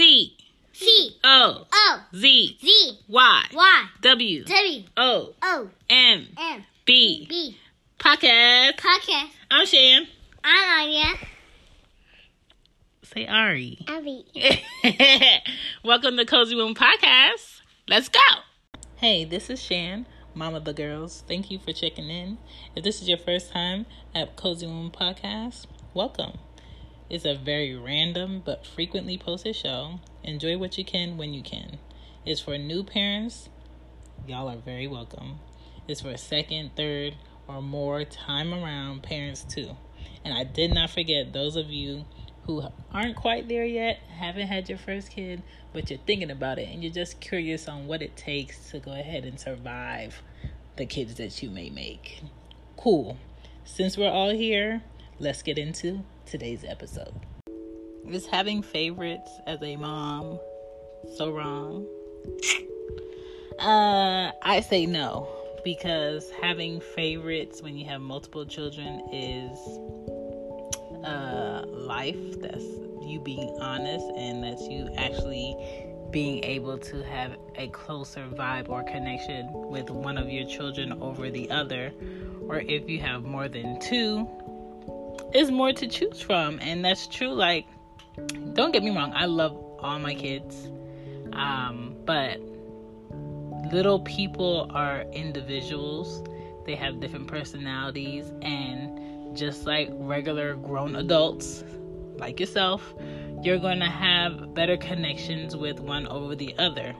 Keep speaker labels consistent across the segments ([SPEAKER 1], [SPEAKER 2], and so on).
[SPEAKER 1] C
[SPEAKER 2] C
[SPEAKER 1] O
[SPEAKER 2] O
[SPEAKER 1] Z
[SPEAKER 2] Z
[SPEAKER 1] Y
[SPEAKER 2] Y
[SPEAKER 1] W
[SPEAKER 2] W
[SPEAKER 1] O
[SPEAKER 2] O
[SPEAKER 1] M
[SPEAKER 2] M
[SPEAKER 1] B
[SPEAKER 2] B
[SPEAKER 1] podcast.
[SPEAKER 2] podcast.
[SPEAKER 1] I'm Shan.
[SPEAKER 2] I'm Aria.
[SPEAKER 1] Say Ari.
[SPEAKER 2] Abby.
[SPEAKER 1] Welcome to Cozy Womb Podcast. Let's go. Hey, this is Shan, mom of the girls. Thank you for checking in. If this is your first time at Cozy Womb Podcast, welcome. It's a very random but frequently posted show. Enjoy what you can when you can. It's for new parents. Y'all are very welcome. It's for second, third, or more time around parents too. And I did not forget those of you who aren't quite there yet, haven't had your first kid, but you're thinking about it and you're just curious on what it takes to go ahead and survive the kids that you may make. Cool. Since we're all here, let's get into today's episode. Is having favorites as a mom so wrong? Uh, I say no because having favorites when you have multiple children is uh life that's you being honest and that's you actually being able to have a closer vibe or connection with one of your children over the other or if you have more than two is more to choose from and that's true like don't get me wrong i love all my kids um but little people are individuals they have different personalities and just like regular grown adults like yourself you're going to have better connections with one over the other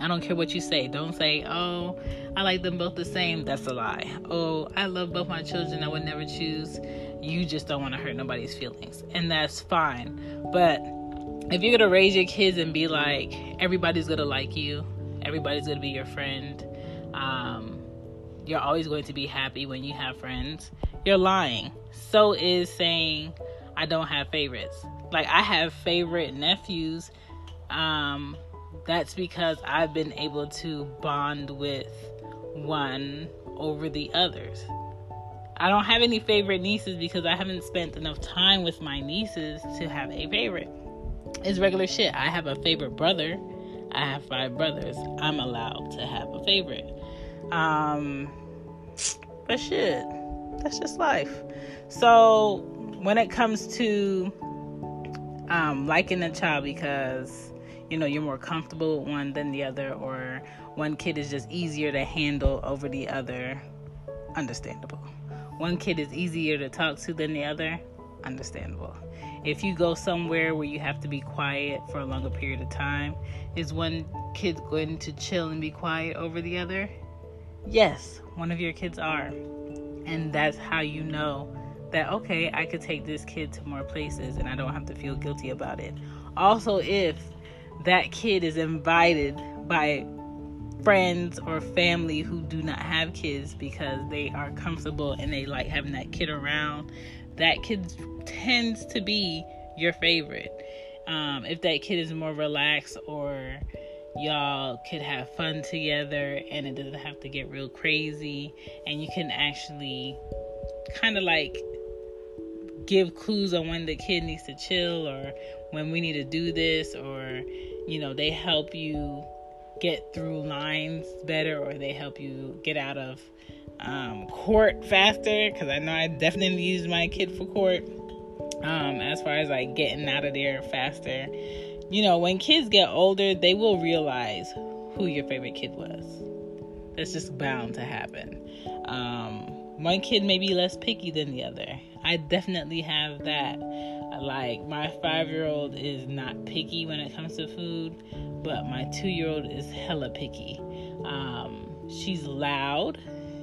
[SPEAKER 1] I don't care what you say. Don't say, oh, I like them both the same. That's a lie. Oh, I love both my children. I would never choose. You just don't want to hurt nobody's feelings. And that's fine. But if you're to raise your kids and be like, everybody's to like you, everybody's to be your friend, um, you're always going to be happy when you have friends, you're lying. So is saying, I don't have favorites. Like, I have favorite nephews. Um, that's because I've been able to bond with one over the others. I don't have any favorite nieces because I haven't spent enough time with my nieces to have a favorite. It's regular shit. I have a favorite brother. I have five brothers. I'm allowed to have a favorite. Um, but shit, that's just life. So when it comes to um, liking a child because you know you're more comfortable with one than the other or one kid is just easier to handle over the other understandable one kid is easier to talk to than the other. Understandable. If you go somewhere where you have to be quiet for a longer period of time is one kid going to chill and be quiet over the other? Yes one of your kids are. And that's how you know that okay i could take this kid to more places and i don't have to feel guilty about it. Also if that kid is invited by friends or family who do not have kids because they are comfortable and they like having that kid around, that kid tends to be your favorite. Um, if that kid is more relaxed or y'all could have fun together and it doesn't have to get real crazy and you can actually kind of like give clues on when the kid needs to chill or when we need to do this or you know they help you get through lines better or they help you get out of um, court faster because i know i definitely used my kid for court Um, as far as like getting out of there faster, you know, when kids get older, they will realize who your favorite kid was. That's just bound to happen. Um, one kid may be less picky than the other. I definitely have that. Like, my five year old is not picky when it comes to food, but my two year old is hella picky. Um, she's loud.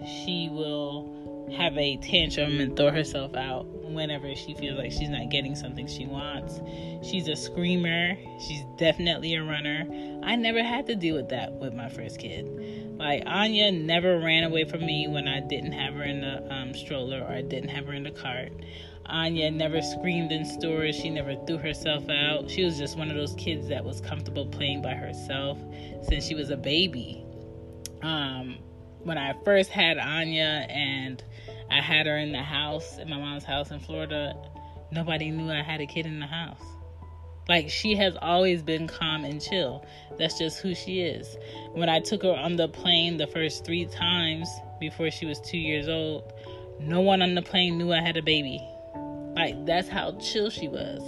[SPEAKER 1] She will have a tantrum and throw herself out whenever she feels like she's not getting something she wants. She's a screamer. She's definitely a runner. I never had to deal with that with my first kid. Like Anya never ran away from me when I didn't have her in the um, stroller or I didn't have her in the cart. Anya never screamed in stores. She never threw herself out. She was just one of those kids that was comfortable playing by herself since she was a baby. Um, when I first had Anya and I had her in the house, in my mom's house in Florida, nobody knew I had a kid in the house. Like she has always been calm and chill. That's just who she is. When I took her on the plane the first three times before she was two years old, no one on the plane knew I had a baby. Like that's how chill she was.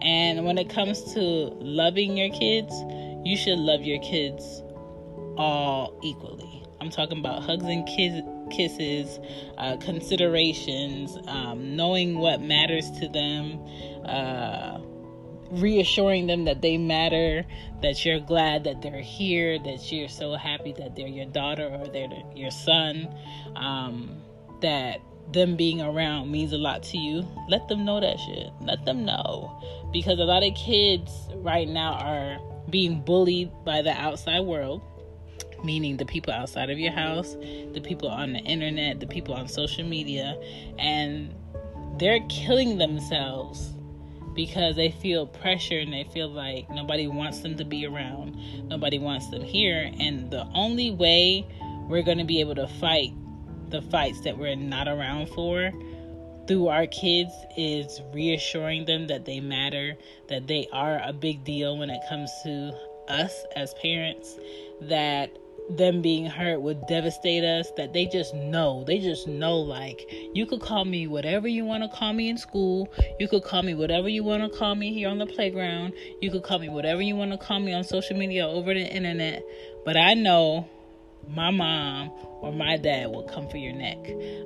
[SPEAKER 1] And when it comes to loving your kids, you should love your kids all equally. I'm talking about hugs and kiss, kisses, uh, considerations, um, knowing what matters to them, uh, reassuring them that they matter, that you're glad that they're here, that you're so happy that they're your daughter or they're your son, um, that them being around means a lot to you. Let them know that shit. Let them know. Because a lot of kids right now are being bullied by the outside world meaning the people outside of your house, the people on the internet, the people on social media, and they're killing themselves because they feel pressure and they feel like nobody wants them to be around, nobody wants them here, and the only way we're going to be able to fight the fights that we're not around for through our kids is reassuring them that they matter, that they are a big deal when it comes to us as parents, that them being hurt would devastate us that they just know. They just know like you could call me whatever you want to call me in school. You could call me whatever you want to call me here on the playground. You could call me whatever you want to call me on social media over the internet. But i know my mom or my dad will come for your neck.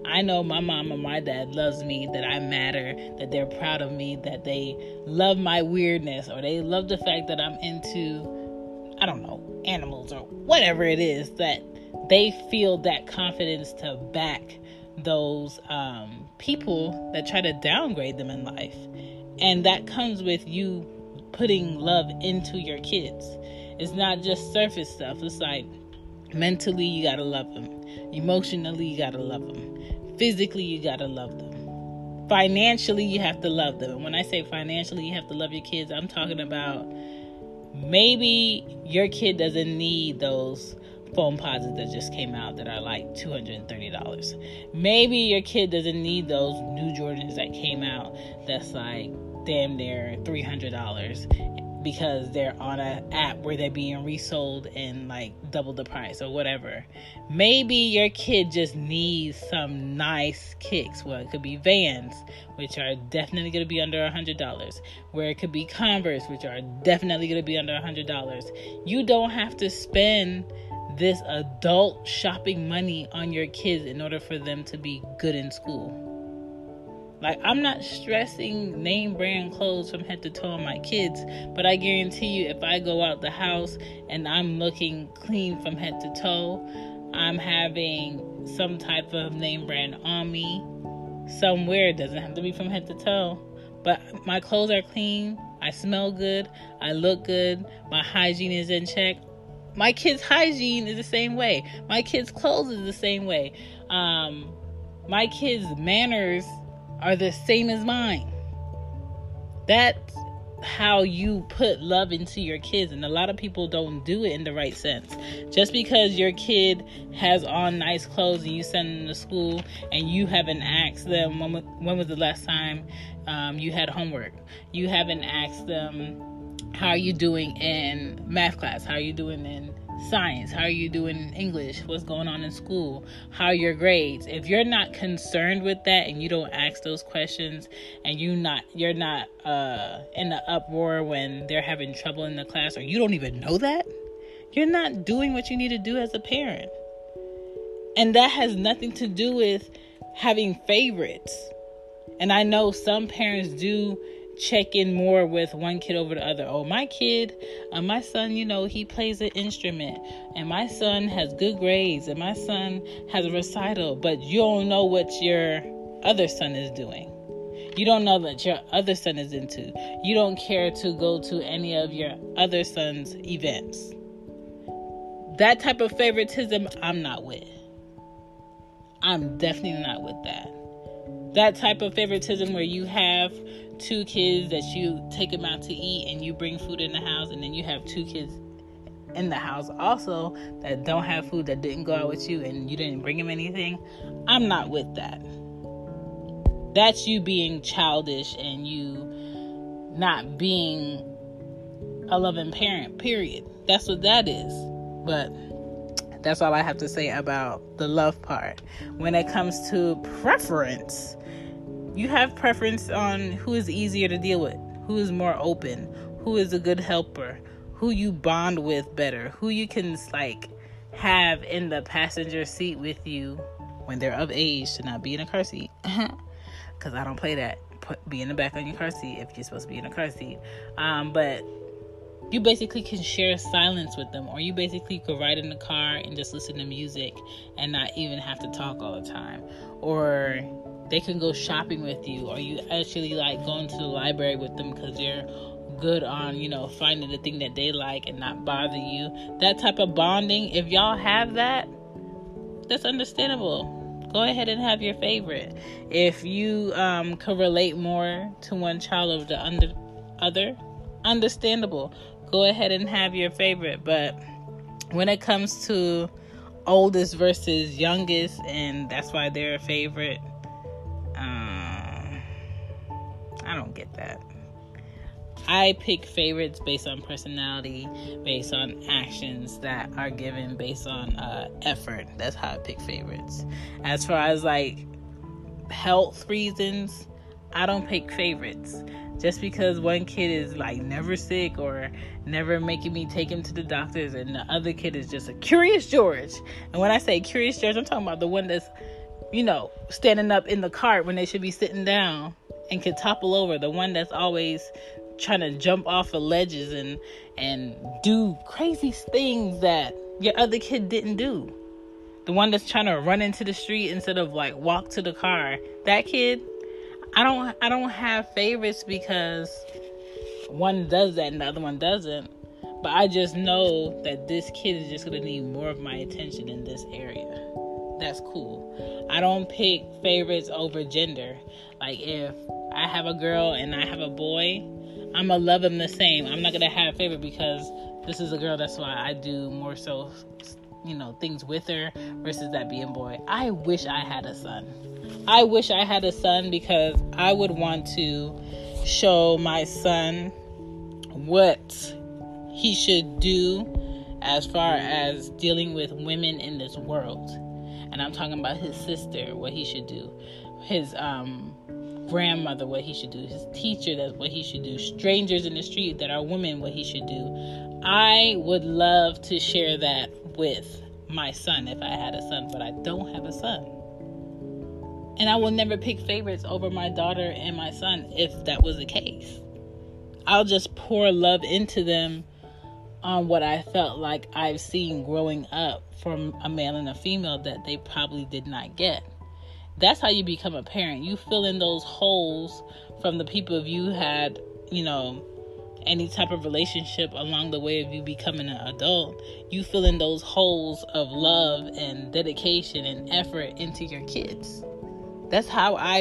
[SPEAKER 1] I know my mom or my dad loves me, that I matter, that they're proud of me, that they love my weirdness, or they love the fact that I'm into I don't know, animals or whatever it is that they feel that confidence to back those um, people that try to downgrade them in life. And that comes with you putting love into your kids. It's not just surface stuff. It's like mentally, you gotta love them, emotionally, you gotta love them, physically, you gotta love them. Financially, you have to love them. And when I say financially, you have to love your kids, I'm talking about maybe your kid doesn't need those foam Foamposites that just came out that are like $230. Maybe your kid doesn't need those new Jordans that came out that's like damn near $300 because they're on an app where they're being resold and like double the price or whatever. Maybe your kid just needs some nice kicks. Well, it could be Vans, which are definitely going to be under a hundred dollars. Where it could be Converse, which are definitely going to be under a hundred dollars. You don't have to spend this adult shopping money on your kids in order for them to be good in school. Like, I'm not stressing name brand clothes from head to toe on my kids, but I guarantee you, if I go out the house and I'm looking clean from head to toe, I'm having some type of name brand on me somewhere. It doesn't have to be from head to toe, but my clothes are clean. I smell good. I look good. My hygiene is in check. My kids' hygiene is the same way. My kids' clothes is the same way. Um, my kids' manners are the same as mine. That's how you put love into your kids and a lot of people don't do it in the right sense just because your kid has on nice clothes and you send them to school and you haven't asked them when, when was the last time um, you had homework you haven't asked them how are you doing in math class? How are you doing in science? How are you doing in English? What's going on in school? How are your grades? If you're not concerned with that and you don't ask those questions and you not you're not uh in the uproar when they're having trouble in the class or you don't even know that, you're not doing what you need to do as a parent. And that has nothing to do with having favorites. And I know some parents do check in more with one kid over the other. Oh, my kid, uh, my son, you know, he plays an instrument, and my son has good grades, and my son has a recital, but you don't know what your other son is doing. You don't know that your other son is into. You don't care to go to any of your other son's events. That type of favoritism, I'm not with. I'm definitely not with that. That type of favoritism where you have two kids that you take them out to eat and you bring food in the house, and then you have two kids in the house also that don't have food that didn't go out with you and you didn't bring them anything. I'm not with that. That's you being childish and you not being a loving parent, period. That's what that is. But that's all I have to say about the love part. When it comes to preference, you have preference on who is easier to deal with, who is more open, who is a good helper, who you bond with better, who you can like have in the passenger seat with you when they're of age to not be in a car seat. Cause I don't play that. Put be in the back on your car seat if you're supposed to be in a car seat. Um, but you basically can share silence with them, or you basically could ride in the car and just listen to music and not even have to talk all the time, or they can go shopping with you. Or you actually like going to the library with them because you're good on you know finding the thing that they like and not bother you? That type of bonding if y'all have that that's understandable. Go ahead and have your favorite. If you um, can relate more to one child over the under, other understandable. Go ahead and have your favorite. But when it comes to oldest versus youngest and that's why they're a favorite I don't get that. I pick favorites based on personality, based on actions that are given, based on uh, effort. That's how I pick favorites. As far as like health reasons, I don't pick favorites. Just because one kid is like never sick or never making me take him to the doctors, and the other kid is just a curious George. And when I say curious George, I'm talking about the one that's, you know, standing up in the cart when they should be sitting down and can topple over. The one that's always trying to jump off of ledges and and do crazy things that your other kid didn't do. The one that's trying to run into the street instead of like walk to the car. That kid, I don't I don't have favorites because one does that and the other one doesn't. But I just know that this kid is just gonna need more of my attention in this area. That's cool. I don't pick favorites over gender. Like if I have a girl and I have a boy, I'm gonna love them the same. I'm not gonna have a favorite because this is a girl. That's why I do more so, you know, things with her versus that being boy. I wish I had a son. I wish I had a son because I would want to show my son what he should do as far as dealing with women in this world. And I'm talking about his sister, what he should do. His um grandmother what he should do, his teacher that's what he should do, strangers in the street that are women what he should do. I would love to share that with my son if I had a son, but I don't have a son. And I will never pick favorites over my daughter and my son if that was the case. I'll just pour love into them on what I felt like I've seen growing up from a male and a female that they probably did not get that's how you become a parent. You fill in those holes from the people you had, you know, any type of relationship along the way of you becoming an adult. You fill in those holes of love and dedication and effort into your kids. That's how I,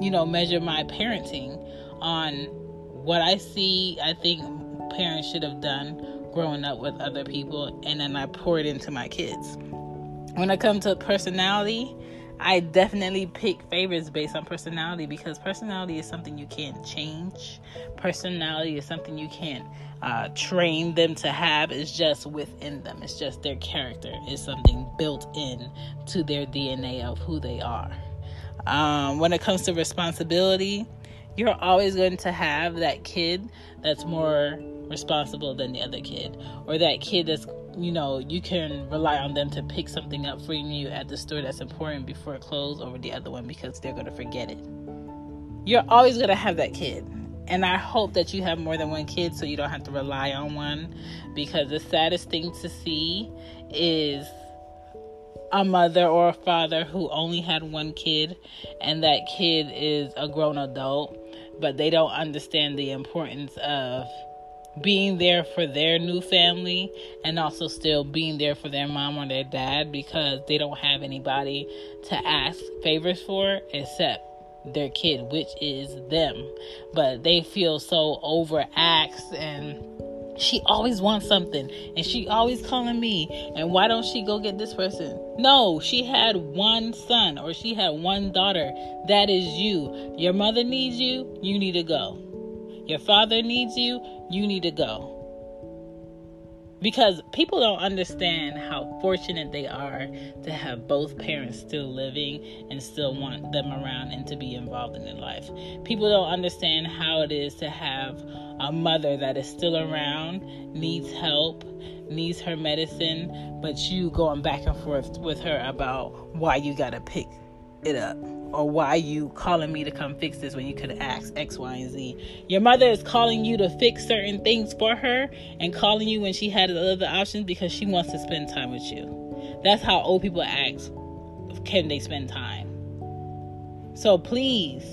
[SPEAKER 1] you know, measure my parenting on what I see, I think parents should have done growing up with other people, and then I pour it into my kids. When it comes to personality, I definitely pick favorites based on personality because personality is something you can't change. Personality is something you can't uh, train them to have. It's just within them. It's just their character. It's something built in to their DNA of who they are. Um, when it comes to responsibility, you're always going to have that kid that's more responsible than the other kid, or that kid that's you know, you can rely on them to pick something up for you at the store that's important before it closes over the other one because they're going to forget it. You're always going to have that kid. And I hope that you have more than one kid so you don't have to rely on one because the saddest thing to see is a mother or a father who only had one kid and that kid is a grown adult, but they don't understand the importance of being there for their new family and also still being there for their mom or their dad because they don't have anybody to ask favors for except their kid, which is them. But they feel so overaxed and she always wants something and she always calling me. And why don't she go get this person? No she had one son or she had one daughter. That is you. Your mother needs you. You need to go your father needs you, you need to go. Because people don't understand how fortunate they are to have both parents still living and still want them around and to be involved in their life. People don't understand how it is to have a mother that is still around, needs help, needs her medicine, but you going back and forth with her about why you got to pick it up or why you calling me to come fix this when you could have asked X, Y, and Z. Your mother is calling you to fix certain things for her and calling you when she had other options because she wants to spend time with you. That's how old people ask can they spend time. So please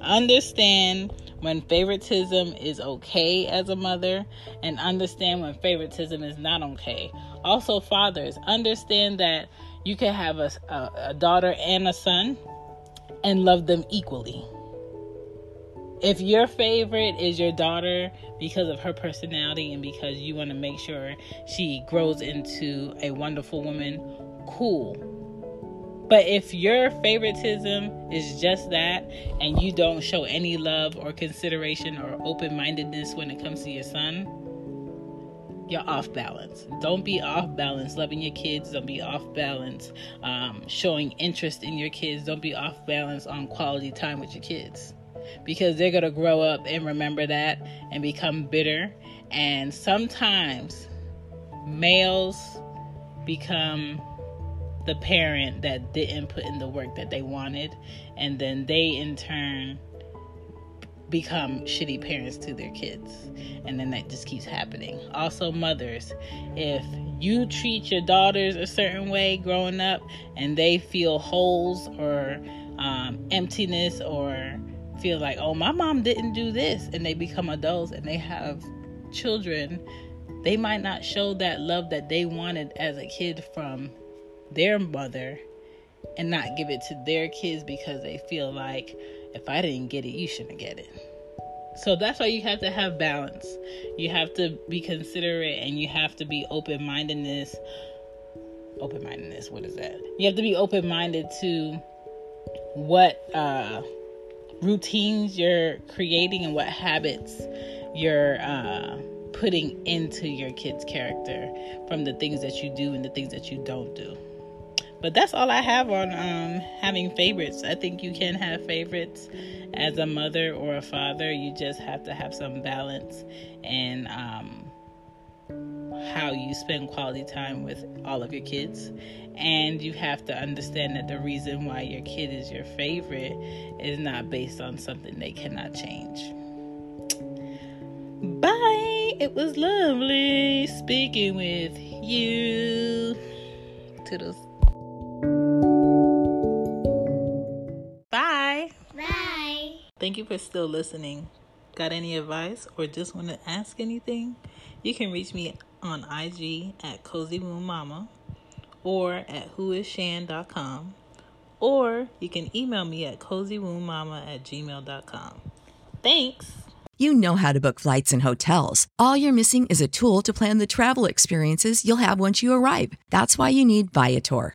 [SPEAKER 1] understand when favoritism is okay as a mother and understand when favoritism is not okay. Also, fathers, understand that you can have a, a, a daughter and a son and love them equally. If your favorite is your daughter because of her personality and because you want to make sure she grows into a wonderful woman, cool. But if your favoritism is just that and you don't show any love or consideration or open mindedness when it comes to your son, you're off balance. Don't be off balance loving your kids. Don't be off balance um, showing interest in your kids. Don't be off balance on quality time with your kids because they're going to grow up and remember that and become bitter. And sometimes males become the parent that didn't put in the work that they wanted, and then they in turn become shitty parents to their kids. And then that just keeps happening. Also, mothers, if you treat your daughters a certain way growing up and they feel holes or um, emptiness or feel like, oh, my mom didn't do this, and they become adults and they have children, they might not show that love that they wanted as a kid from their mother and not give it to their kids because they feel like if I didn't get it, you shouldn't get it. So that's why you have to have balance. You have to be considerate and you have to be open mindedness. Open mindedness, what is that? You have to be open minded to what uh, routines you're creating and what habits you're uh, putting into your kid's character from the things that you do and the things that you don't do. But that's all I have on um, having favorites. I think you can have favorites as a mother or a father. You just have to have some balance and um, how you spend quality time with all of your kids. And you have to understand that the reason why your kid is your favorite is not based on something they cannot change. Bye. It was lovely speaking with you. Toodles. Thank you for still listening. Got any advice or just want to ask anything? You can reach me on IG at Cozy Womb Mama or at whoisshan.com or you can email me at cozywombbmama at gmail.com. Thanks.
[SPEAKER 3] You know how to book flights and hotels. All you're missing is a tool to plan the travel experiences you'll have once you arrive. That's why you need Viator.